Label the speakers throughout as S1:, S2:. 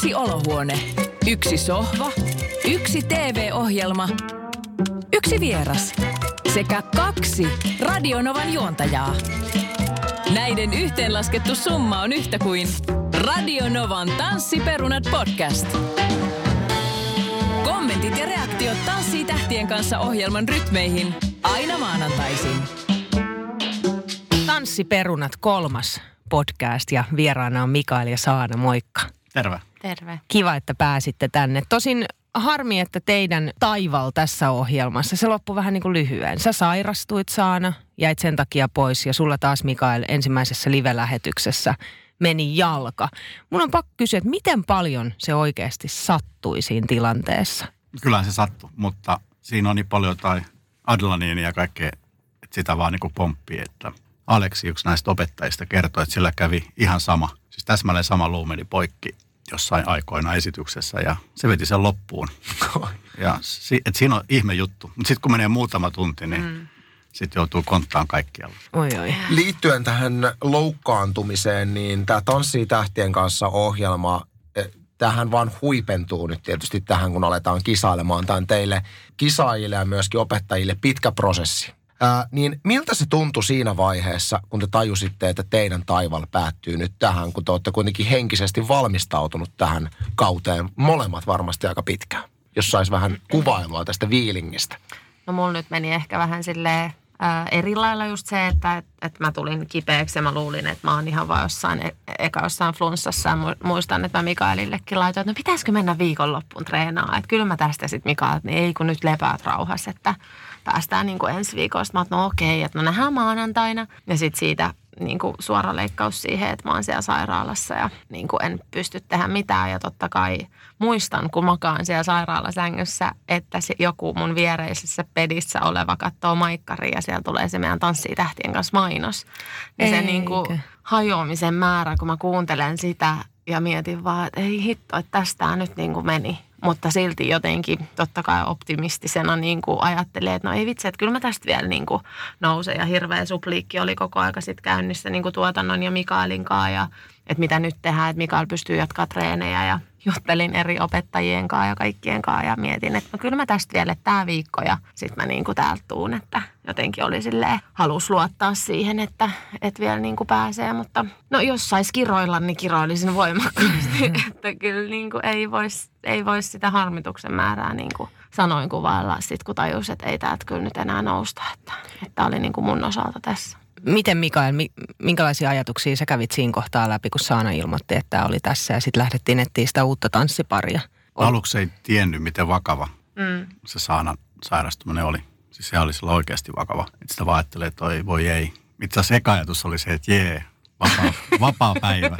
S1: Yksi olohuone, yksi sohva, yksi TV-ohjelma, yksi vieras sekä kaksi Radionovan juontajaa. Näiden yhteenlaskettu summa on yhtä kuin Radionovan Tanssiperunat podcast. Kommentit ja reaktiot Tanssii tähtien kanssa ohjelman rytmeihin aina maanantaisin.
S2: Tanssiperunat kolmas podcast ja vieraana on Mikael ja Saana. Moikka.
S3: Terve.
S4: Terve.
S2: Kiva, että pääsitte tänne. Tosin harmi, että teidän taival tässä ohjelmassa, se loppui vähän niin kuin lyhyen. Sä sairastuit Saana, jäit sen takia pois ja sulla taas Mikael ensimmäisessä live-lähetyksessä meni jalka. Mun on pakko kysyä, että miten paljon se oikeasti sattui siinä tilanteessa?
S3: Kyllä se sattui, mutta siinä on niin paljon jotain adrenaliinia ja kaikkea, että sitä vaan niin kuin pomppii, että Aleksi, yksi näistä opettajista, kertoi, että sillä kävi ihan sama, siis täsmälleen sama luumeni poikki jossain aikoina esityksessä ja se veti sen loppuun. Ja si, et siinä on ihme juttu, mutta sitten kun menee muutama tunti, niin mm. sitten joutuu konttaan kaikkialla.
S2: Oi oi.
S5: Liittyen tähän loukkaantumiseen, niin tämä Tanssii tähtien kanssa ohjelma, eh, tähän vaan huipentuu nyt tietysti tähän, kun aletaan kisailemaan. Tämä on teille kisaajille ja myöskin opettajille pitkä prosessi. Ää, niin miltä se tuntui siinä vaiheessa, kun te tajusitte, että teidän taival päättyy nyt tähän, kun te olette kuitenkin henkisesti valmistautunut tähän kauteen, molemmat varmasti aika pitkään, jos saisi vähän kuvailua tästä viilingistä.
S4: No mulla nyt meni ehkä vähän silleen ää, eri lailla just se, että et, et mä tulin kipeäksi ja mä luulin, että mä oon ihan vaan jossain, e- eka jossain flunssassa. Ja mu- muistan, että mä Mikaelillekin laitoin, että no pitäisikö mennä viikonloppuun treenaamaan. Että kyllä mä tästä sitten Mikael, niin ei kun nyt lepäät rauhassa, että päästään niin kuin ensi viikosta. Mä oon, no okei, että no nähdään maanantaina. Ja sitten siitä niin kuin suora leikkaus siihen, että mä oon siellä sairaalassa ja niin kuin en pysty tehdä mitään. Ja totta kai muistan, kun makaan siellä sairaalasängyssä, että se joku mun viereisessä pedissä oleva katsoo maikkari ja siellä tulee se meidän tanssii tähtien kanssa mainos. Ja se
S2: Eikä.
S4: niin kuin hajoamisen määrä, kun mä kuuntelen sitä ja mietin vaan, että ei hitto, että tästä nyt niin kuin meni. Mutta silti jotenkin totta kai optimistisena niin kuin ajattelee, että no ei vitsi, että kyllä mä tästä vielä niin kuin nousen. Ja hirveä supliikki oli koko aika sitten käynnissä niin kuin tuotannon ja Mikaelin kanssa ja että mitä nyt tehdään, että Mikael pystyy jatkaa treenejä ja juttelin eri opettajien kanssa ja kaikkien kanssa ja mietin, että no kyllä mä tästä vielä tämä viikko ja sitten mä niin kuin täältä tuun, että jotenkin oli silleen, halus luottaa siihen, että, että vielä niin kuin pääsee, mutta no jos sais kiroilla, niin kiroilisin voimakkaasti, että kyllä niin kuin ei voisi ei vois sitä harmituksen määrää niin kuin sanoin kuvailla sit kun tajus, että ei täältä kyllä nyt enää nousta, että, että oli niin kuin mun osalta tässä.
S2: Miten Mikael, mi- minkälaisia ajatuksia sä kävit siinä kohtaa läpi, kun Saana ilmoitti, että tämä oli tässä ja sitten lähdettiin etsiä sitä uutta tanssiparia?
S3: Aluksi ei tiennyt, miten vakava
S4: Mm.
S3: se Saanan sairastuminen oli. Siis se oli sillä oikeasti vakava. Että sitä vaan ajattelee, että oi, voi ei. Itse asiassa eka ajatus oli se, että jee, vapaa, vapaa päivä.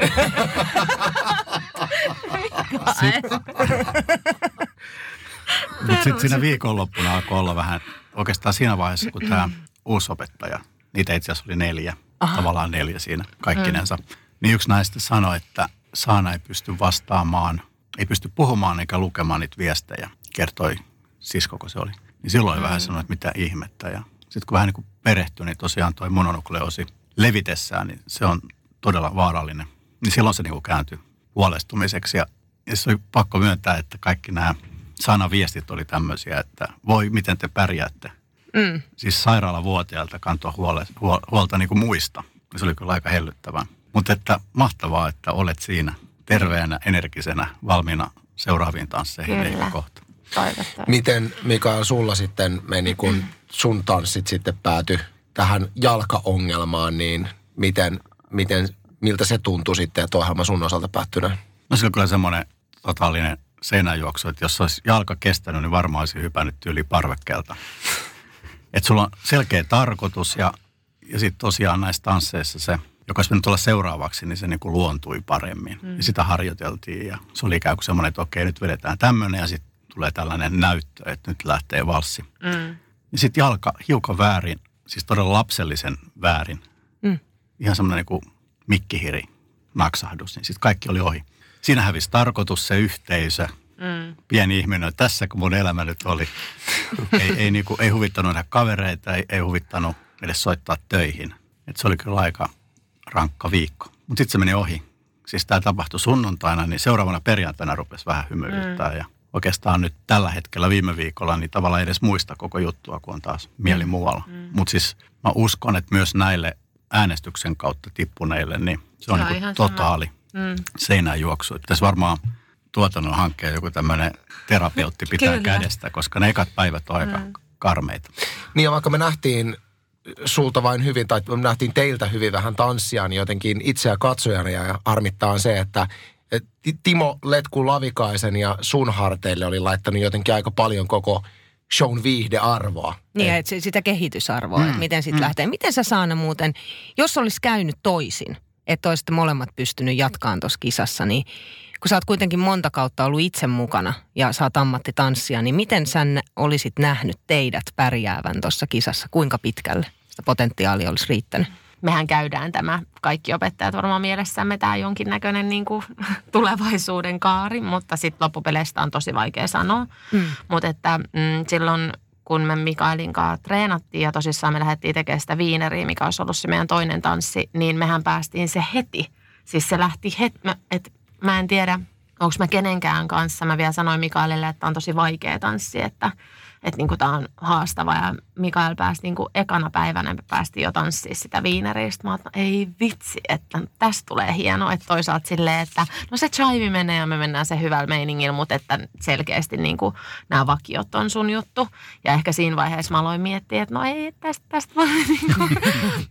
S3: Mutta sitten siinä viikonloppuna alkoi olla vähän, oikeastaan siinä vaiheessa, kun tämä uusi opettaja, niitä itse asiassa oli neljä, Aha. tavallaan neljä siinä kaikkinensa, niin yksi näistä sanoi, että Saana ei pysty vastaamaan, ei pysty puhumaan eikä lukemaan niitä viestejä, kertoi siskoko se oli. Niin silloin mm. vähän sanoi, että mitä ihmettä. Ja sitten kun vähän niin kuin perehtyi, niin tosiaan toi mononukleosi levitessään, niin se on todella vaarallinen. Niin silloin se niin kuin kääntyi huolestumiseksi. Ja, ja se oli pakko myöntää, että kaikki nämä sanaviestit oli tämmöisiä, että voi, miten te pärjäätte.
S2: Mm.
S3: Siis sairaalavuotiailta kantoa huole, huol, huolta niin kuin muista. Se oli kyllä aika hellyttävää. Mutta että mahtavaa, että olet siinä terveenä, energisenä, valmiina seuraaviin tansseihin
S4: Kyllä.
S3: kohta.
S5: Miten Mikael sulla sitten meni, kun sun tanssit sitten päätyi tähän jalkaongelmaan, niin miten, miten, miltä se tuntui sitten, että ohjelma sun osalta päättyneen?
S3: No se on kyllä semmoinen totaalinen seinäjuoksu, että jos olisi jalka kestänyt, niin varmaan olisi hypännyt yli parvekkeelta. Että sulla on selkeä tarkoitus ja, ja sitten tosiaan näissä tansseissa se, joka olisi olla seuraavaksi, niin se niin kuin luontui paremmin. Mm. Ja sitä harjoiteltiin ja se oli ikään kuin semmoinen, että okei, nyt vedetään tämmöinen ja sitten tulee tällainen näyttö, että nyt lähtee valssi.
S4: Mm.
S3: Ja sitten jalka hiukan väärin, siis todella lapsellisen väärin.
S2: Mm.
S3: Ihan semmoinen niin kuin mikkihiri naksahdus, niin sitten kaikki oli ohi. Siinä hävisi tarkoitus, se yhteisö,
S4: Mm.
S3: pieni ihminen, että tässä kun mun elämä nyt oli. ei, ei, niinku, ei huvittanut nähdä kavereita, ei, ei huvittanut edes soittaa töihin. Et se oli kyllä aika rankka viikko. Mutta sitten se meni ohi. siis tämä tapahtui sunnuntaina, niin seuraavana perjantaina rupesi vähän hymyilyttää. Mm. Ja oikeastaan nyt tällä hetkellä viime viikolla, niin tavallaan edes muista koko juttua, kun on taas mieli mm. muualla. Mm. Mutta siis mä uskon, että myös näille äänestyksen kautta tippuneille, niin se on
S4: Joo,
S3: niin
S4: ihan
S3: totaali
S4: Mm.
S3: seinäjuoksu. Tässä varmaan tuotannon hankkeen joku tämmöinen terapeutti pitää
S4: Kyllä.
S3: kädestä, koska ne ekat päivät on aika
S4: Mm.
S3: karmeita.
S5: Niin ja vaikka me nähtiin sulta vain hyvin, tai me nähtiin teiltä hyvin vähän tanssia, niin jotenkin itseä katsojana ja harmittaa on se, että et Ti- Timo Letku Lavikaisen ja sun harteille oli laittanut jotenkin aika paljon koko shown viihdearvoa.
S2: Niin, että se- sitä kehitysarvoa, mm, että miten sitten mm. lähtee. Miten sä Saana muuten, jos olisi käynyt toisin, että olisitte molemmat pystynyt jatkaan tuossa kisassa, niin kun sä oot kuitenkin monta kautta ollut itse mukana ja sä oot ammattitanssia, niin miten sä olisit nähnyt teidät pärjäävän tuossa kisassa? Kuinka pitkälle sitä potentiaalia olisi riittänyt?
S4: mehän käydään tämä, kaikki opettajat varmaan mielessämme tämä jonkinnäköinen niin kuin, tulevaisuuden kaari, mutta sitten loppupeleistä on tosi vaikea sanoa.
S2: Mm.
S4: Mutta että mm, silloin kun me Mikaelin kanssa treenattiin ja tosissaan me lähdettiin tekemään sitä viineriä, mikä olisi ollut se meidän toinen tanssi, niin mehän päästiin se heti. Siis se lähti heti, että mä en tiedä, onko mä kenenkään kanssa. Mä vielä sanoin Mikaelille, että on tosi vaikea tanssi, että, että niin tämä on haastava. Ja Mikael pääsi niin ekana päivänä, me jo tanssiin sitä viineristä. Mä oon, ei vitsi, että tästä tulee hieno. Että toisaalta silleen, että no se chive menee ja me mennään se hyvällä meiningillä, mutta että selkeästi niin kuin nämä vakiot on sun juttu. Ja ehkä siinä vaiheessa mä aloin miettiä, että no ei, tästä, tästä voi, niin kuin,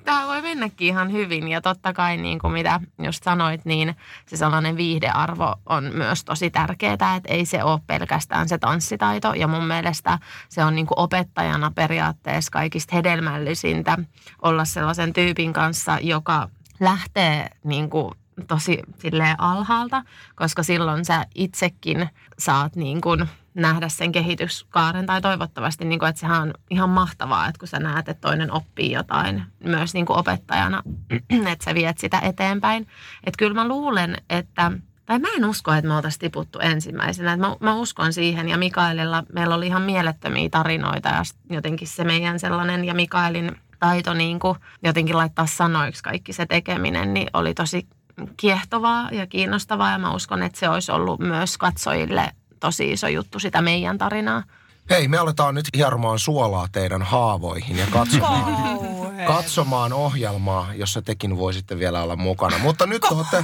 S4: tämä voi mennäkin ihan hyvin. Ja totta kai niin kuin mitä just sanoit, niin se sellainen viihdearvo on myös tosi tärkeää, että ei se ole pelkästään se tanssitaito. Ja mun mielestä se on niin kuin opettajana periaatteessa kaikista hedelmällisintä olla sellaisen tyypin kanssa, joka lähtee niin kuin tosi silleen alhaalta, koska silloin sä itsekin saat niin kuin nähdä sen kehityskaaren tai toivottavasti, niin kuin, että sehän on ihan mahtavaa, että kun sä näet, että toinen oppii jotain myös niin kuin opettajana, että sä viet sitä eteenpäin. Että kyllä mä luulen, että tai mä en usko, että me oltaisiin tiputtu ensimmäisenä. Mä, mä uskon siihen ja Mikaelilla meillä oli ihan mielettömiä tarinoita ja jotenkin se meidän sellainen ja Mikaelin taito niin kuin jotenkin laittaa sanoiksi kaikki se tekeminen, niin oli tosi kiehtovaa ja kiinnostavaa ja mä uskon, että se olisi ollut myös katsojille tosi iso juttu sitä meidän tarinaa.
S5: Hei, me aletaan nyt hieromaan suolaa teidän haavoihin ja katsomaan, katsomaan ohjelmaa, jossa tekin voisitte vielä olla mukana. Mutta nyt te olette...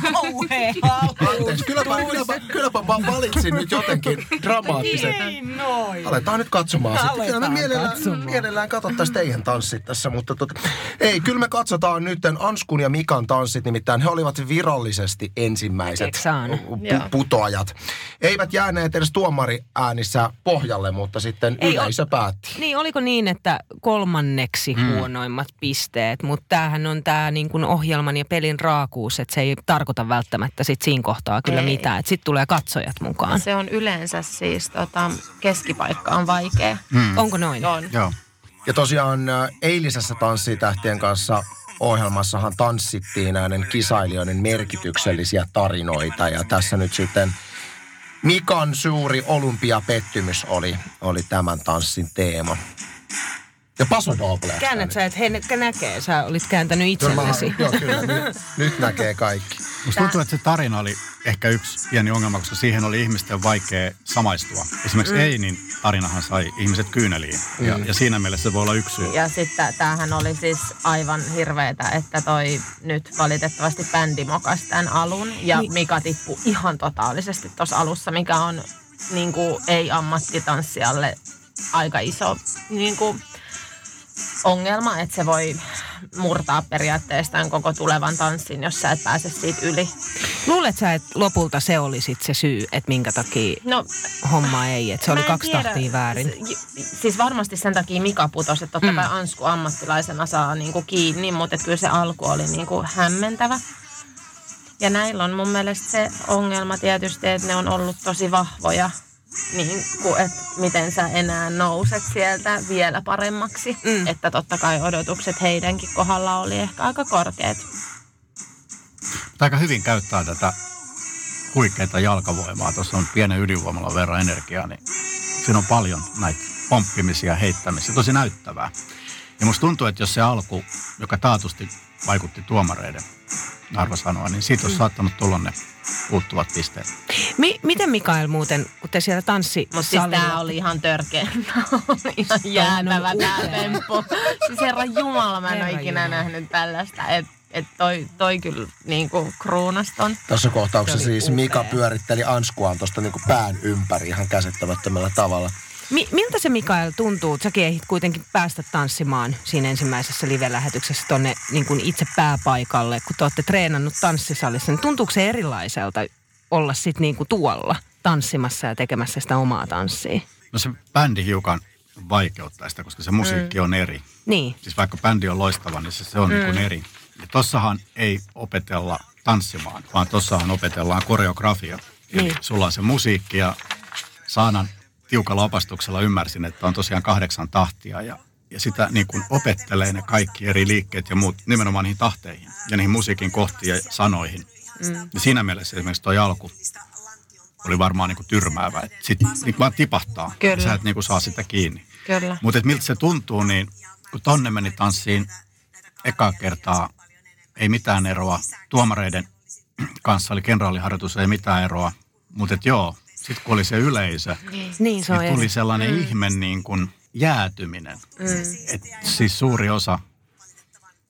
S5: Anteeksi, kylläpä, kylläpä, kylläpä mä valitsin nyt jotenkin dramaattiset.
S2: noin.
S5: Aletaan nyt katsomaan sitten. Kyllä me
S2: Aletaan
S5: mielellään,
S2: katsomaan.
S5: mielellään katsottaisiin teidän tanssit tässä, mutta tota, ei, kyllä me katsotaan nyt Anskun ja Mikan tanssit, nimittäin he olivat virallisesti ensimmäiset pu- putoajat. Eivät jääneet edes tuomariäänissä pohjalle, mutta sitten
S2: Ei,
S5: yleisö päätti.
S2: Niin, oliko niin, että kolmanneksi mm. huonoimmat pisteet, mutta tämähän on tämä niin kuin ohjelman ja pelin raakuus, että se ei tarkoita välttämättä sit siinä kohtaa kyllä
S4: Ei.
S2: mitään, että sitten tulee katsojat mukaan.
S4: Se on yleensä siis, tota, keskipaikka on vaikea.
S2: Mm. Onko noin?
S4: On.
S3: Joo.
S5: Ja tosiaan ä, eilisessä Tanssitähtien kanssa ohjelmassahan tanssittiin näiden kisailijoiden merkityksellisiä tarinoita. Ja tässä nyt sitten Mikan suuri olympiapettymys oli, oli tämän tanssin teema. Ja Paso Doble.
S2: Käännät sä, että he ne- näkee, sä olit kääntänyt
S5: Kyllä, mä-
S2: itsellesi.
S5: Joo, kyllä. Nyt, nyt näkee kaikki.
S3: Musta tuntuu, että se tarina oli ehkä yksi pieni ongelma, koska siihen oli ihmisten vaikea samaistua. Esimerkiksi mm. Einin tarinahan sai ihmiset kyyneliin. Ja, ja siinä mielessä se voi olla yksi syy.
S4: Ja sitten tämähän oli siis aivan hirveetä, että toi nyt valitettavasti bändi mokas tämän alun. Ja Mika tippui ihan totaalisesti tuossa alussa, mikä on niin kuin, ei-ammattitanssijalle aika iso niin kuin, ongelma, että se voi murtaa periaatteessa koko tulevan tanssin, jos sä et pääse siitä yli.
S2: Luulet sä, että lopulta se oli sit se syy, että minkä takia
S4: No,
S2: homma ei, että se oli kaksi
S4: tiedä.
S2: tahtia väärin?
S4: Siis varmasti sen takia Mika putosi, että totta kai Ansku ammattilaisena saa niinku kiinni, mutta kyllä se alku oli niinku hämmentävä. Ja näillä on mun mielestä se ongelma tietysti, että ne on ollut tosi vahvoja, niin kuin, että miten sä enää nouset sieltä vielä paremmaksi. Mm. Että totta kai odotukset heidänkin kohdalla oli ehkä aika korkeat.
S3: Aika hyvin käyttää tätä huikeaa jalkavoimaa. Tuossa on pienen ydinvoimalan verran energiaa, niin siinä on paljon näitä pomppimisia, heittämisiä. Tosi näyttävää. Ja musta tuntuu, että jos se alku, joka taatusti vaikutti tuomareiden arva sanoa, niin siitä olisi saattanut tulla ne puuttuvat pisteet.
S2: Mi- miten Mikael muuten, kun te siellä tanssi
S4: Mutta siis tää oli ihan törkeä. ihan jäätävä tää temppu. Siis herra Jumala, mä en ole
S2: Herra
S4: ikinä
S2: Jumala.
S4: nähnyt tällaista. Et, et toi, toi kyllä niinku kruunaston.
S5: Tässä kohtauksessa siis Mika
S2: upea.
S5: pyöritteli Anskuaan tuosta niinku pään ympäri ihan käsittämättömällä tavalla.
S2: Mi- miltä se Mikael tuntuu? Säkin ehdit kuitenkin päästä tanssimaan siinä ensimmäisessä live-lähetyksessä tonne niin kuin itse pääpaikalle, kun te olette treenannut tanssisalissa. Niin tuntuuko se erilaiselta olla sitten niin kuin tuolla tanssimassa ja tekemässä sitä omaa tanssia?
S3: No se bändi hiukan vaikeuttaa sitä, koska se musiikki on eri.
S2: Niin.
S3: Siis vaikka bändi on loistava, niin se, se on mm. niin kuin eri. Ja tossahan ei opetella tanssimaan, vaan tossahan opetellaan koreografia. Eli
S2: Niin.
S3: sulla on se musiikki ja Saanan tiukalla opastuksella ymmärsin, että on tosiaan kahdeksan tahtia ja, ja sitä niin kuin opettelee ne kaikki eri liikkeet ja muut nimenomaan niihin tahteihin ja niihin musiikin kohtiin ja sanoihin. Mm. Ja siinä mielessä esimerkiksi tuo alku oli varmaan niin kuin tyrmäävä, että sit niin vaan tipahtaa
S4: Kyllä.
S3: ja sä et niin kuin saa sitä kiinni. Mutta miltä se tuntuu, niin kun tonne meni tanssiin ekaa kertaa, ei mitään eroa. Tuomareiden kanssa oli kenraaliharjoitus, ei mitään eroa. Mutta joo, sitten kun oli se yleisö,
S2: Niin se on
S3: niin tuli sellainen mm. ihme niin kuin jäätyminen. Mm. Et siis suuri osa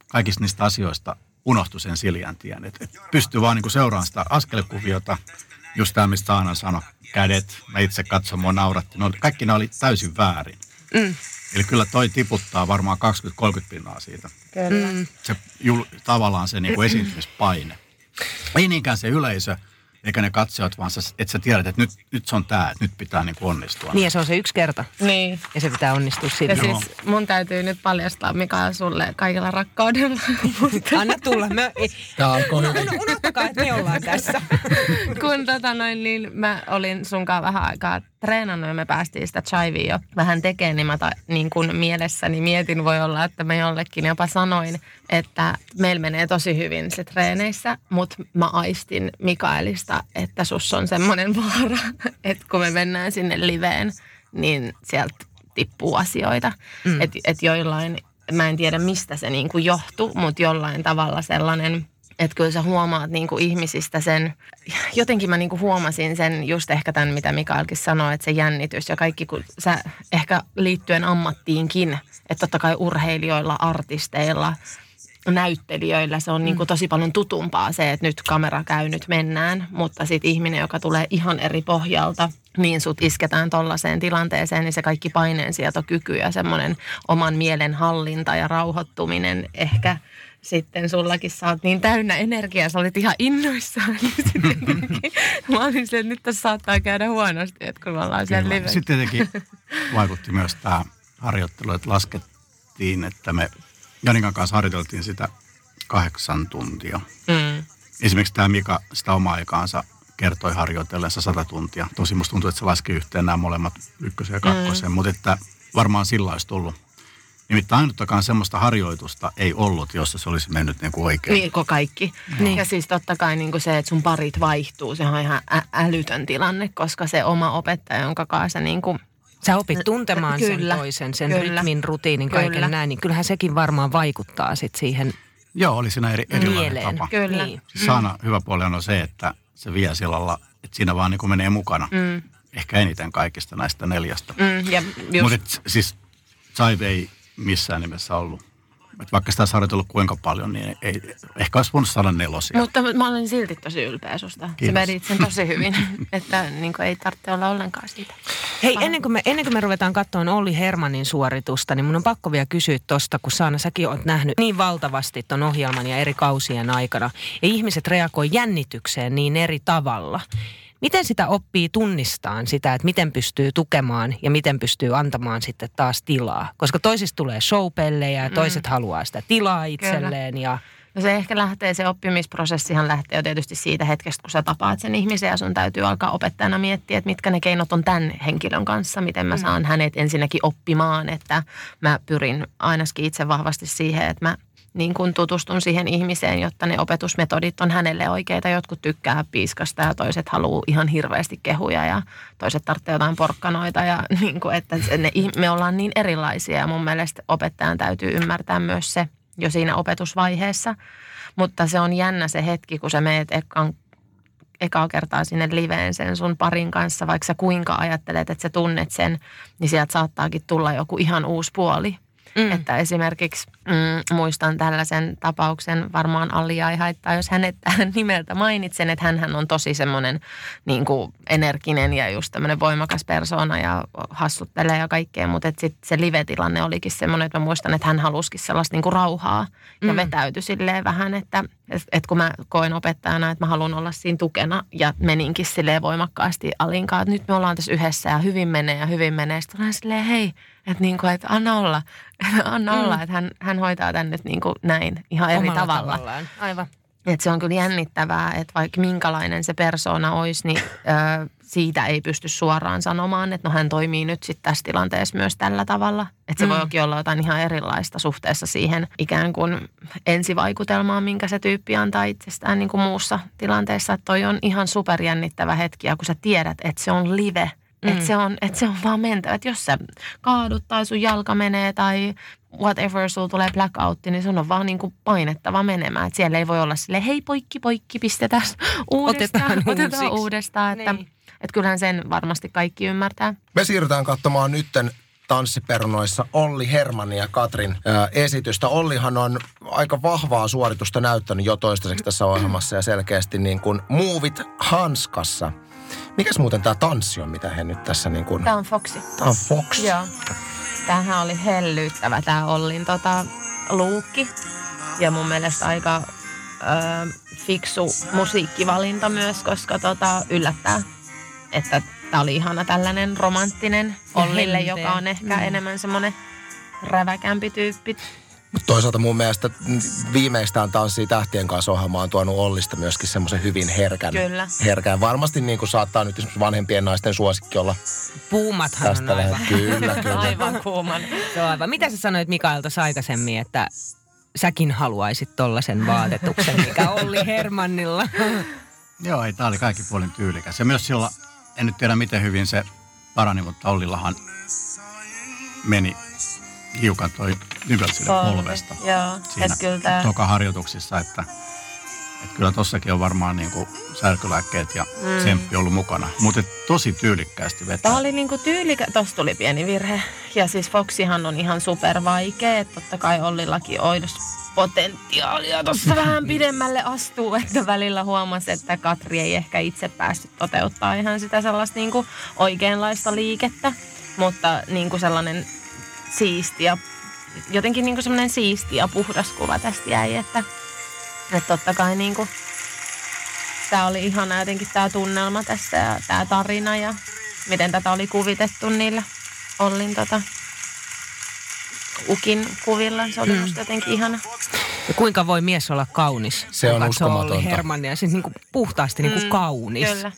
S3: kaikista niistä asioista unohtui sen Siljan tien. Et, et pystyi vaan niin seuraamaan sitä askelkuviota, just tämä, mistä Aana sanoi, kädet, mä itse katsoin, mua nauratti. No, kaikki ne oli täysin väärin.
S2: Mm.
S3: Eli kyllä toi tiputtaa varmaan 20-30 pinnaa siitä.
S4: Kyllä.
S2: Mm.
S3: Se jul, tavallaan se niin kuin esiintymispaine. Ei niinkään se yleisö, eikä ne katsojat, vaan sä, että sä tiedät, että nyt, nyt se on tämä, että nyt pitää niin kuin onnistua.
S2: Niin ja se on se yksi kerta.
S4: Niin.
S2: Ja se pitää onnistua
S4: Ja
S2: siinä.
S3: Joo.
S4: siis mun täytyy nyt paljastaa Mikael sulle kaikilla rakkaudella. Mutta
S2: Anna tulla. Me, ei,
S5: Tämä alkoi hyvin.
S2: uno- unohtakaa, että me ollaan tässä.
S4: kun tota noin, niin mä olin sunkaan vähän aikaa treenannut ja me päästiin sitä chivia jo vähän tekemään, niin mä ta, niin kun mielessäni mietin, voi olla, että mä jollekin jopa sanoin, että meillä menee tosi hyvin se treeneissä, mutta mä aistin Mikaelista, että sus on semmoinen vaara, että kun me mennään sinne liveen, niin sieltä tippuu asioita. Mm. Että et joillain, mä en tiedä mistä se niinku johtuu, mutta jollain tavalla sellainen, että kyllä sä huomaat niinku ihmisistä sen, jotenkin mä niinku huomasin sen just ehkä tämän, mitä Mikaelkin sanoi, että se jännitys ja kaikki, kun sä ehkä liittyen ammattiinkin, että totta kai urheilijoilla, artisteilla, näyttelijöillä se on niinku tosi paljon tutumpaa se, että nyt kamera käy, nyt mennään, mutta sitten ihminen, joka tulee ihan eri pohjalta, niin sut isketään tollaiseen tilanteeseen, niin se kaikki paineensietokyky ja semmoinen oman mielen hallinta ja rauhoittuminen ehkä sitten sullakin sä oot niin täynnä energiaa, sä olit ihan innoissaan. Niin mä olin se, että nyt tässä saattaa käydä huonosti, että kun me ollaan siellä live.
S3: Sitten tietenkin vaikutti myös tämä harjoittelu, että laskettiin, että me Janikan kanssa harjoiteltiin sitä kahdeksan tuntia.
S4: Mm.
S3: Esimerkiksi tämä Mika sitä omaa aikaansa kertoi harjoitellensa sata tuntia. Tosi musta tuntuu, että se laski yhteen nämä molemmat ykkösen ja kakkosen, mm. mutta että varmaan sillä olisi tullut. Nimittäin ainuttakaan semmoista harjoitusta ei ollut, jossa se olisi mennyt niin kuin oikein.
S4: Niin, kuin kaikki. Niin. Ja siis totta kai niin kuin se, että sun parit vaihtuu, se on ihan ä- älytön tilanne, koska se oma opettaja, jonka kanssa niin kuin
S2: Sä opit tuntemaan
S4: Kyllä,
S2: sen toisen, sen
S4: kyllä.
S2: rytmin, rutiinin, kaiken
S4: Kyllä.
S2: näin. Niin kyllähän sekin varmaan vaikuttaa sit siihen
S3: Joo, oli siinä eri, erilainen
S2: mieleen.
S3: tapa.
S4: Kyllä.
S2: Niin.
S3: Siis Saana hyvä puoli on se, että se vie sillä lailla, että siinä vaan niin kuin menee mukana. Mm. Ehkä eniten kaikista näistä neljästä.
S4: Mm, ja just,
S3: Mutta siis Jive ei missään nimessä ollut. Et vaikka sitä olisi harjoitellut kuinka paljon, niin ei, ehkä olisi voinut saada nelosia.
S4: mutta mä olen silti tosi ylpeä susta. Sä
S3: Kiitos.
S4: vedit sen tosi hyvin, että niin kuin ei tarvitse olla ollenkaan siitä.
S2: Hei, ennen kuin, me, ennen kuin me ruvetaan katsomaan Olli Hermanin suoritusta, niin mun on pakko vielä kysyä tosta, kun Saana, säkin oot nähnyt niin valtavasti ton ohjelman ja eri kausien aikana. Ja ihmiset reagoi jännitykseen niin eri tavalla. Miten sitä oppii tunnistaan sitä, että miten pystyy tukemaan ja miten pystyy antamaan sitten taas tilaa? Koska toisista tulee showpellejä ja toiset haluaa sitä tilaa itselleen ja...
S4: No se ehkä lähtee, se oppimisprosessihan lähtee jo tietysti siitä hetkestä, kun sä tapaat sen ihmisen ja sun täytyy alkaa opettajana miettiä, että mitkä ne keinot on tämän henkilön kanssa, miten mä saan hänet ensinnäkin oppimaan, että mä pyrin ainakin itse vahvasti siihen, että mä niin kun tutustun siihen ihmiseen, jotta ne opetusmetodit on hänelle oikeita. Jotkut tykkää piiskasta ja toiset haluaa ihan hirveästi kehuja ja toiset tarvitsee jotain porkkanoita. Ja niin kuin, että ne, me ollaan niin erilaisia ja mun mielestä opettajan täytyy ymmärtää myös se, jo siinä opetusvaiheessa. Mutta se on jännä se hetki, kun sä meet ekan, ekaa kertaa sinne liveen sen sun parin kanssa, vaikka sä kuinka ajattelet, että sä tunnet sen, niin sieltä saattaakin tulla joku ihan uusi puoli. Mm. Että esimerkiksi mm, muistan tällaisen tapauksen, varmaan Allia ei haittaa, jos hänet tähän nimeltä mainitsen, että hän on tosi semmoinen niin kuin energinen ja just tämmöinen voimakas persoona ja hassuttelee ja kaikkea, mutta sitten se live-tilanne olikin semmoinen, että mä muistan, että hän halusikin sellaista niin kuin rauhaa ja mm. vetäytyi silleen vähän, että, että kun mä koen opettajana, että mä haluan olla siinä tukena ja meninkin silleen voimakkaasti Alinkaan, että nyt me ollaan tässä yhdessä ja hyvin menee ja hyvin menee. Sitten olen silleen, hei, että, niin kuin, että anna olla, anna mm. olla, että hän, hän hoitaa tän nyt niin kuin näin ihan eri
S2: Omalla
S4: tavalla.
S2: tavallaan. Aivan.
S4: Et se on kyllä jännittävää, että vaikka minkälainen se persona olisi, niin ö, siitä ei pysty suoraan sanomaan, että no hän toimii nyt sitten tässä tilanteessa myös tällä tavalla. Että se mm. voikin olla jotain ihan erilaista suhteessa siihen ikään kuin ensivaikutelmaan, minkä se tyyppi antaa itsestään niin kuin muussa tilanteessa. Että toi on ihan superjännittävä hetki ja kun sä tiedät, että se on live – Mm. Että se, on, et se on vaan mentävä. Että jos sä kaadut tai sun jalka menee tai whatever, sulla tulee blackoutti, niin sun on vaan niin kuin painettava menemään. Että siellä ei voi olla sille hei poikki, poikki, pistetään uudestaan, otetaan, otetaan uudestaan. Että, niin. että kyllähän sen varmasti kaikki ymmärtää.
S5: Me siirrytään katsomaan nytten tanssiperunoissa Olli Hermannin ja Katrin ää, esitystä. Ollihan on aika vahvaa suoritusta näyttänyt jo toistaiseksi tässä ohjelmassa ja selkeästi niin kuin muuvit hanskassa – Mikäs muuten tämä tanssi on, mitä he nyt tässä niin kuin...
S4: Tämä on Foxi.
S5: Tämä on Foxi.
S4: Joo. Tämähän oli hellyyttävä tämä Ollin tota, luukki. Ja mun mielestä aika ö, fiksu musiikkivalinta myös, koska tota, yllättää, että tämä oli ihana tällainen romanttinen Ollille, joka on ehkä mm. enemmän semmoinen räväkämpi tyyppi.
S5: Mutta toisaalta mun mielestä viimeistään Tanssii tähtien kanssa ohjelma on tuonut Ollista myöskin semmoisen hyvin herkän.
S4: Kyllä.
S5: herkän. Varmasti niin kuin saattaa nyt esimerkiksi vanhempien naisten suosikki olla.
S2: Puumathan
S5: tästä
S2: on aivan.
S5: Kyllä, kyllä.
S4: aivan kuuman.
S2: Se on aivan. Mitä sä sanoit Mikael tuossa aikaisemmin, että säkin haluaisit tollaisen vaatetuksen, mikä Olli Hermannilla?
S3: Joo, ei, tämä oli kaikki puolin tyylikäs. Ja myös sillä, en nyt tiedä miten hyvin se parani, mutta Ollillahan meni hiukan toi nivel sille polvesta.
S4: Joo,
S3: siinä
S4: kyllä tää...
S3: toka-harjoituksissa, että, että kyllä tossakin on varmaan niin kuin särkylääkkeet ja mm. tsemppi ollut mukana. Mutta tosi tyylikkäästi vetää.
S4: Tämä oli niin kuin tyylikä... Tuossa tuli pieni virhe. Ja siis Foxihan on ihan super vaikea. Totta kai Ollillakin olisi potentiaalia tuossa vähän pidemmälle astuu, että välillä huomasi, että Katri ei ehkä itse päässyt toteuttaa ihan sitä sellaista niin kuin oikeanlaista liikettä, mutta niin kuin sellainen siisti ja jotenkin niin semmoinen siisti ja puhdas kuva tästä jäi, että, että totta kai niin kuin, tämä oli ihana jotenkin tämä tunnelma tässä ja tämä tarina ja miten tätä oli kuvitettu niillä Ollin tota, Ukin kuvilla. Se oli mm. musta jotenkin ihana.
S2: Ja kuinka voi mies olla kaunis?
S5: Se on uskomatonta.
S2: Hermannia, siis niin kuin puhtaasti niin kuin mm, kaunis.
S4: Kyllä.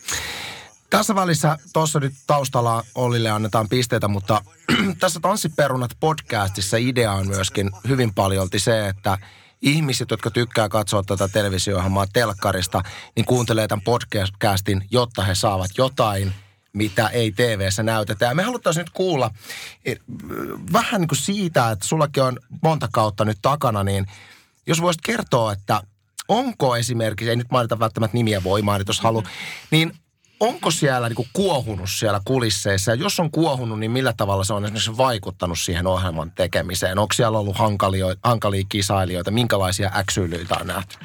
S5: Tässä välissä tuossa nyt taustalla Ollille annetaan pisteitä, mutta tässä Tanssiperunat podcastissa idea on myöskin hyvin paljolti se, että ihmiset, jotka tykkää katsoa tätä televisio-ohjelmaa telkkarista, niin kuuntelee tämän podcastin, jotta he saavat jotain, mitä ei TV-ssä näytetä. Ja me haluttaisiin nyt kuulla eh, vähän niin kuin siitä, että sullakin on monta kautta nyt takana, niin jos voisit kertoa, että onko esimerkiksi, ei nyt mainita välttämättä nimiä, voi mainita jos halu, niin onko siellä niin kuohunut siellä kulisseissa? Ja jos on kuohunut, niin millä tavalla se on esimerkiksi vaikuttanut siihen ohjelman tekemiseen? Onko siellä ollut hankalia, hankalia kisailijoita? Minkälaisia äksyilyitä on nähty?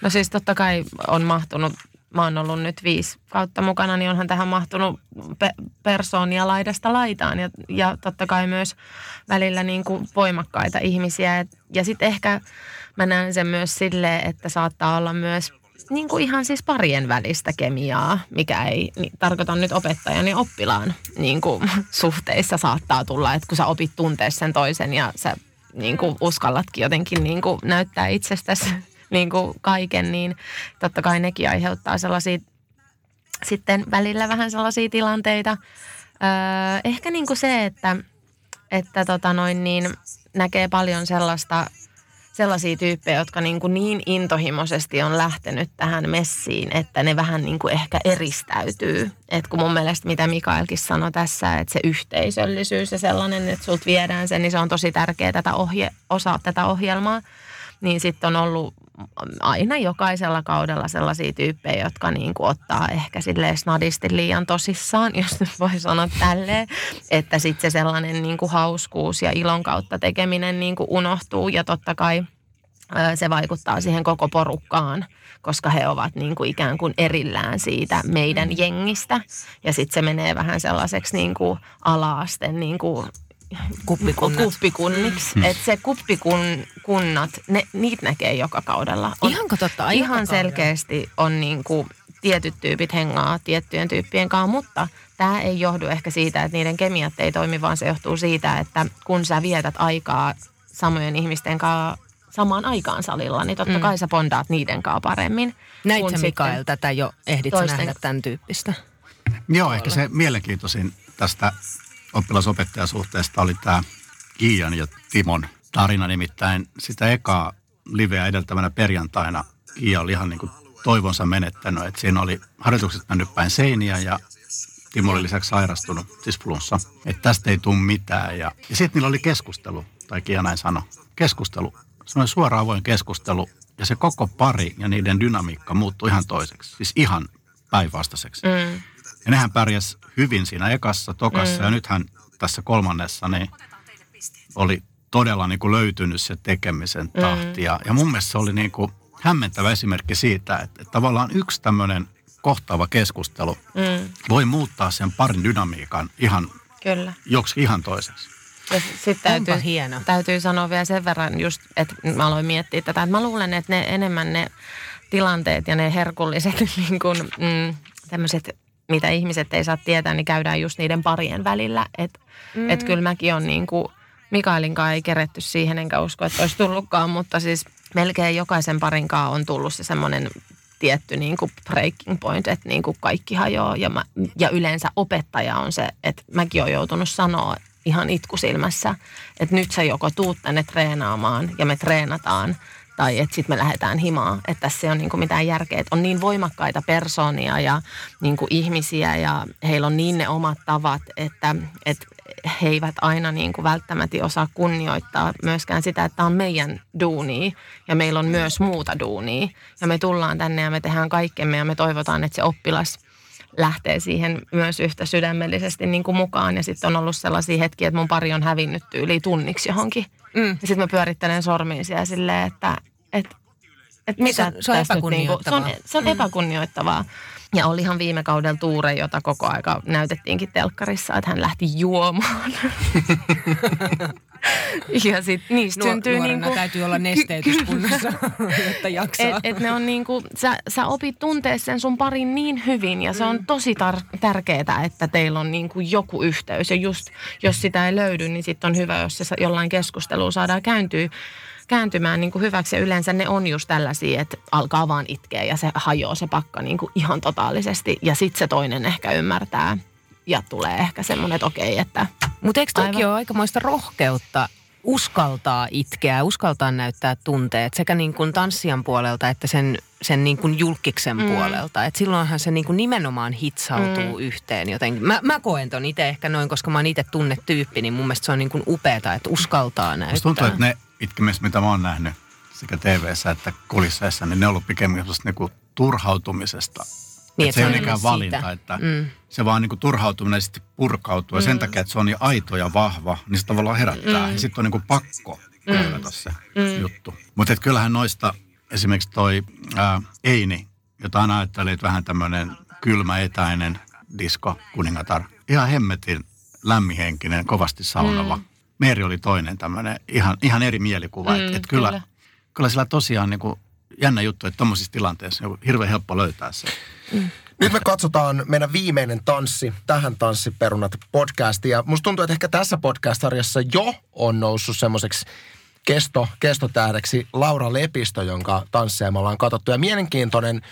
S4: No siis totta kai on mahtunut, mä oon ollut nyt viisi kautta mukana, niin onhan tähän mahtunut pe- persoonia laidasta laitaan. Ja, ja totta kai myös välillä niin kuin voimakkaita ihmisiä. Ja sitten ehkä mä näen sen myös silleen, että saattaa olla myös niin kuin ihan siis parien välistä kemiaa, mikä ei niin, tarkoita nyt opettajan ja oppilaan niin kuin, suhteissa saattaa tulla, että kun sä opit tuntea sen toisen ja sä niin kuin, uskallatkin jotenkin niin kuin, näyttää itsestäsi niin kuin, kaiken, niin totta kai nekin aiheuttaa sellaisia sitten välillä vähän sellaisia tilanteita. Öö, ehkä niin kuin se, että, että tota noin niin, näkee paljon sellaista sellaisia tyyppejä, jotka niin, kuin niin intohimoisesti on lähtenyt tähän messiin, että ne vähän niin kuin ehkä eristäytyy. Et kun mun mielestä, mitä Mikaelkin sanoi tässä, että se yhteisöllisyys ja sellainen, että sulta viedään sen, niin se on tosi tärkeä tätä ohje, osa tätä ohjelmaa. Niin sitten on ollut aina jokaisella kaudella sellaisia tyyppejä, jotka niin kuin ottaa ehkä silleen snadisti liian tosissaan, jos nyt voi sanoa tälleen, että sitten se sellainen niin kuin hauskuus ja ilon kautta tekeminen niin kuin unohtuu ja totta kai se vaikuttaa siihen koko porukkaan, koska he ovat niin kuin ikään kuin erillään siitä meidän jengistä. Ja sitten se menee vähän sellaiseksi niin kuin ala-asten niin kuin
S2: Kuppikunnat.
S4: kuppikunniksi. Mm. Että se kuppikunnat, ne, niitä näkee joka kaudella.
S2: On, Ihanko totta?
S4: Ihan joka selkeästi on niin kuin tietyt tyypit hengaa tiettyjen tyyppien kanssa, mutta tämä ei johdu ehkä siitä, että niiden kemiat ei toimi, vaan se johtuu siitä, että kun sä vietät aikaa samojen ihmisten kanssa samaan aikaan salilla, niin totta mm. kai sä bondaat niiden kanssa paremmin.
S2: Näit sä Mikael tätä jo, ehdit toisten... nähdä tämän tyyppistä?
S3: Joo, ehkä se mielenkiintoisin tästä oppilasopettajasuhteesta oli tämä Kiian ja Timon tarina. Nimittäin sitä ekaa liveä edeltävänä perjantaina Kiia oli ihan niin kuin toivonsa menettänyt. Että siinä oli harjoitukset mennyt päin seiniä ja Timo oli lisäksi sairastunut, siis flunssa. Että tästä ei tule mitään. Ja, ja sitten niillä oli keskustelu, tai Kiia näin sanoi, keskustelu. Se oli suora avoin keskustelu ja se koko pari ja niiden dynamiikka muuttui ihan toiseksi. Siis ihan päinvastaiseksi. Mm. Ja nehän pärjäs hyvin siinä ekassa, tokassa mm. ja nythän tässä kolmannessa niin oli todella niin kuin löytynyt se tekemisen mm. tahti. Mm. Ja, ja mun mielestä se oli niin kuin hämmentävä esimerkki siitä, että, että tavallaan yksi tämmöinen kohtaava keskustelu mm. voi muuttaa sen parin dynamiikan ihan Kyllä. joksi ihan toiseksi.
S4: Ja sitten täytyy, hieno. täytyy sanoa vielä sen verran just, että mä aloin miettiä tätä, että mä luulen, että ne enemmän ne tilanteet ja ne herkulliset niin kuin, mm, tämmöiset mitä ihmiset ei saa tietää, niin käydään just niiden parien välillä. Että mm. et kyllä mäkin on niin kuin, Mikaelinkaan ei keretty siihen, enkä usko, että olisi tullutkaan, mutta siis melkein jokaisen parinkaan on tullut se semmoinen tietty niin kuin breaking point, että niin kuin kaikki hajoaa. Ja, mä, ja yleensä opettaja on se, että mäkin olen joutunut sanoa ihan itkusilmässä, että nyt sä joko tuut tänne treenaamaan ja me treenataan – tai että sitten me lähdetään himaan. Että tässä ei ole niinku mitään järkeä. Että on niin voimakkaita persoonia ja niinku ihmisiä ja heillä on niin ne omat tavat, että, että he eivät aina niinku välttämättä osaa kunnioittaa myöskään sitä, että on meidän duuni ja meillä on myös muuta duunia. Ja me tullaan tänne ja me tehdään kaikkemme ja me toivotaan, että se oppilas lähtee siihen myös yhtä sydämellisesti niin kuin mukaan. Ja sitten on ollut sellaisia hetkiä, että mun pari on hävinnyt yli tunniksi johonkin – Mm. Ja sitten mä pyörittelen sormiin siellä silleen, että et, et mitä
S2: se on, se on
S4: Niinku, se on, se on mm. epäkunnioittavaa. Ja olihan viime kaudella Tuure, jota koko aika näytettiinkin telkkarissa, että hän lähti juomaan. ja sitten niistä
S2: Nuor-
S4: syntyy
S2: niinku... täytyy olla nesteytyskunnossa, jotta jaksaa.
S4: Et, et ne on niinku, sä, sä opit tuntea sen sun parin niin hyvin ja se on mm. tosi tar- tärkeää, että teillä on niinku joku yhteys. Ja just jos sitä ei löydy, niin sitten on hyvä, jos se jollain keskusteluun saadaan kääntyä kääntymään niin kuin hyväksi. Ja yleensä ne on just tällaisia, että alkaa vaan itkeä ja se hajoaa se pakka niin kuin ihan totaalisesti. Ja sitten se toinen ehkä ymmärtää ja tulee ehkä semmoinen, että okei, että...
S2: Mutta eikö toki ole aikamoista rohkeutta uskaltaa itkeä, uskaltaa näyttää tunteet sekä niin kuin tanssijan puolelta että sen, sen niin kuin julkiksen mm. puolelta. Et silloinhan se niin kuin nimenomaan hitsautuu mm. yhteen jotenkin. Mä, mä koen ton itse ehkä noin, koska mä oon itse tunnetyyppi, niin mun mielestä se on niin kuin upeeta, että uskaltaa näyttää. Musta
S3: tuntuu, että ne itkemiset, mitä mä oon nähnyt sekä tv että kulisseissa, niin ne on ollut pikemminkin niin turhautumisesta niin, että se ei ole mikään valinta, siitä. että mm. se vaan niin kuin turhautuminen sitten purkautuu. Ja mm. sen takia, että se on niin aito ja vahva, niin se tavallaan herättää. Mm. Ja sitten on niin kuin pakko kohdata mm. se mm. juttu. Mutta kyllähän noista esimerkiksi toi ää, Eini, jota aina ajattelee, että vähän tämmöinen kylmä, etäinen disko kuningatar. Ihan hemmetin lämmihenkinen, kovasti saunava. Mm. Meeri oli toinen tämmöinen ihan, ihan eri mielikuva. Mm, että et kyllä, kyllä. kyllä sillä tosiaan niin kuin jännä juttu, että tuommoisissa tilanteissa on hirveän helppo löytää se.
S5: Mm. Nyt me katsotaan meidän viimeinen tanssi, tähän Tanssiperunat podcastiin. Ja musta tuntuu, että ehkä tässä podcast-sarjassa jo on noussut semmoiseksi kesto, kestotähdeksi Laura Lepistö, jonka tansseja me ollaan katsottu. Ja mielenkiintoinen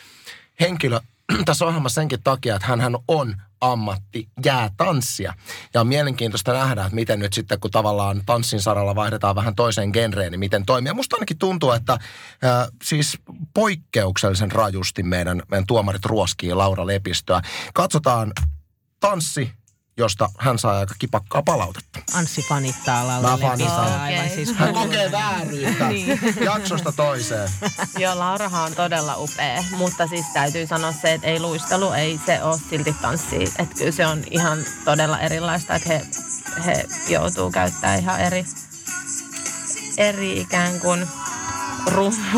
S5: henkilö tässä ohjelmassa senkin takia, että hän on ammatti jäätanssia. Ja on mielenkiintoista nähdä, että miten nyt sitten, kun tavallaan tanssin saralla vaihdetaan vähän toiseen genreen, niin miten toimii. musta ainakin tuntuu, että äh, siis poikkeuksellisen rajusti meidän, meidän tuomarit ruoskii Laura Lepistöä. Katsotaan tanssi josta hän saa aika kipakkaa palautetta.
S2: Anssi fanittaa Laura
S5: Lepistää
S2: aivan siis
S5: Hän kokee vääryyttä niin. jaksosta toiseen.
S4: Joo, Laurahan on todella upea, mutta siis täytyy sanoa se, että ei luistelu, ei se ole silti tanssi. Että kyllä se on ihan todella erilaista, että he, he joutuu käyttämään ihan eri, eri ikään kuin –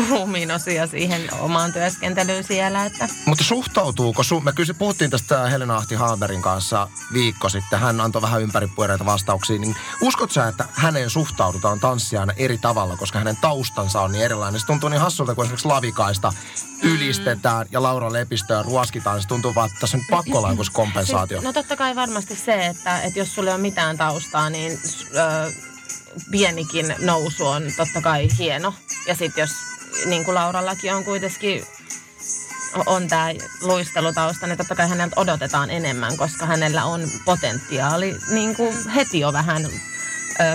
S4: ruumiin osia siihen omaan työskentelyyn siellä. Että.
S5: Mutta suhtautuuko, su- me kysy, puhuttiin tästä Helena Ahti Haaberin kanssa viikko sitten, hän antoi vähän ympäripyöreitä vastauksia, niin uskot sä, että häneen suhtaudutaan tanssijana eri tavalla, koska hänen taustansa on niin erilainen? Se tuntuu niin hassulta, kun esimerkiksi Lavikaista ylistetään ja Laura Lepistöä ruoskitaan, se tuntuu vaan, että tässä on pakko olla kompensaatio.
S4: Siis, no totta kai varmasti se, että, että jos sulle on mitään taustaa, niin... Öö, pienikin nousu on totta kai hieno. Ja sitten jos niin kuin Laurallakin on kuitenkin on tämä luistelutausta, niin totta kai häneltä odotetaan enemmän, koska hänellä on potentiaali niin kuin heti jo vähän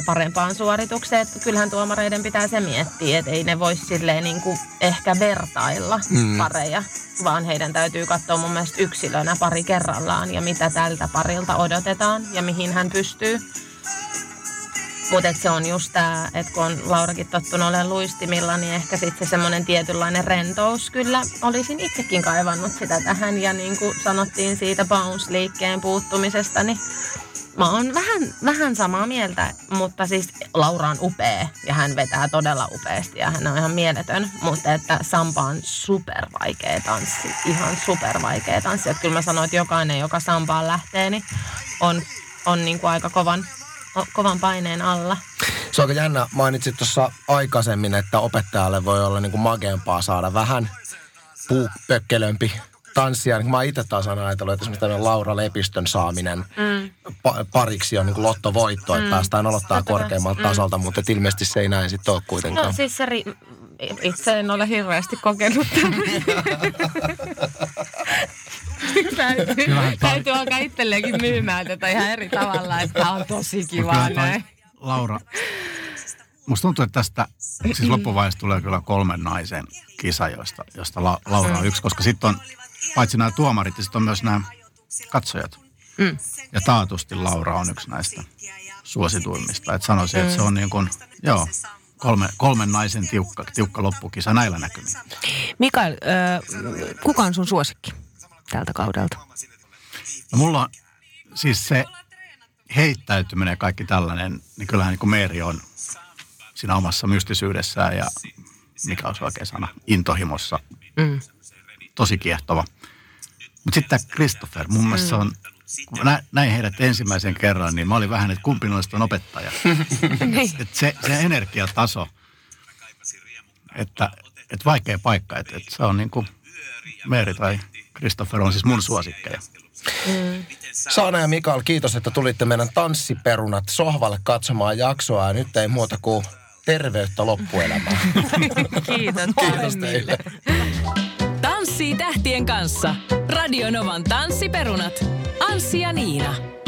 S4: parempaan suoritukseen. Että kyllähän tuomareiden pitää se miettiä, että ei ne voi silleen niin kuin ehkä vertailla mm. pareja, vaan heidän täytyy katsoa mun mielestä yksilönä pari kerrallaan ja mitä tältä parilta odotetaan ja mihin hän pystyy. Mutta se on just tämä, että kun on Laurakin tottunut olemaan luistimilla, niin ehkä sitten se semmoinen tietynlainen rentous kyllä olisin itsekin kaivannut sitä tähän. Ja niin kuin sanottiin siitä bounce-liikkeen puuttumisesta, niin mä oon vähän, vähän samaa mieltä, mutta siis Laura on upea ja hän vetää todella upeasti ja hän on ihan mieletön. Mutta että Sampa on super vaikea tanssi, ihan super vaikea tanssi. Että kyllä mä sanoin, että jokainen, joka Sampaan lähtee, niin on, on niin kuin aika kovan kovan paineen alla.
S5: Se on aika jännä. Mainitsit tuossa aikaisemmin, että opettajalle voi olla niin kuin mageempaa saada vähän puupökkelömpi tanssia. Niin mä itse taas aina ajatellut, että esimerkiksi Laura Lepistön saaminen mm. pa- pariksi on niin kuin lottovoitto, mm. että päästään aloittaa korkeammalta mm. tasolta, mutta ilmeisesti se ei näin sitten ole kuitenkaan.
S4: No siis se ri- itse en ole hirveästi kokenut täytyy, alkaa itselleenkin myymään tätä ihan eri tavalla, että on tosi kiva näin.
S3: Laura, musta tuntuu, että tästä siis loppuvaiheessa tulee kyllä kolmen naisen kisa, josta, josta La, Laura on yksi, koska sitten on paitsi nämä tuomarit, ja sitten on myös nämä katsojat. Mm. Ja taatusti Laura on yksi näistä suosituimmista. Että sanoisin, mm. että se on niin kuin, joo, kolme, kolmen naisen tiukka, tiukka loppukisa näillä näkymin.
S2: Mikael, äh, kuka on sun suosikki? Tältä kaudelta?
S3: No mulla on siis se heittäytyminen ja kaikki tällainen, niin kyllähän niin kuin Meeri on siinä omassa mystisyydessään ja mikä on se oikea sana, intohimossa. Mm. Tosi kiehtova. Mutta sitten tämä Christopher, mun mielestä mm. se on, kun nä, näin heidät ensimmäisen kerran, niin mä olin vähän, että kumpi noista on opettaja. niin. Et se, se energiataso, että, että vaikea paikka, että, että se on niin kuin Meeri tai Christopher on siis mun suosikkeja.
S5: Mm. Saana ja Mikael, kiitos, että tulitte meidän tanssiperunat sohvalle katsomaan jaksoa. Ja nyt ei muuta kuin terveyttä loppuelämään.
S2: kiitos.
S5: kiitos teille.
S1: Tanssii tähtien kanssa. Radionovan tanssiperunat. Anssi ja Niina.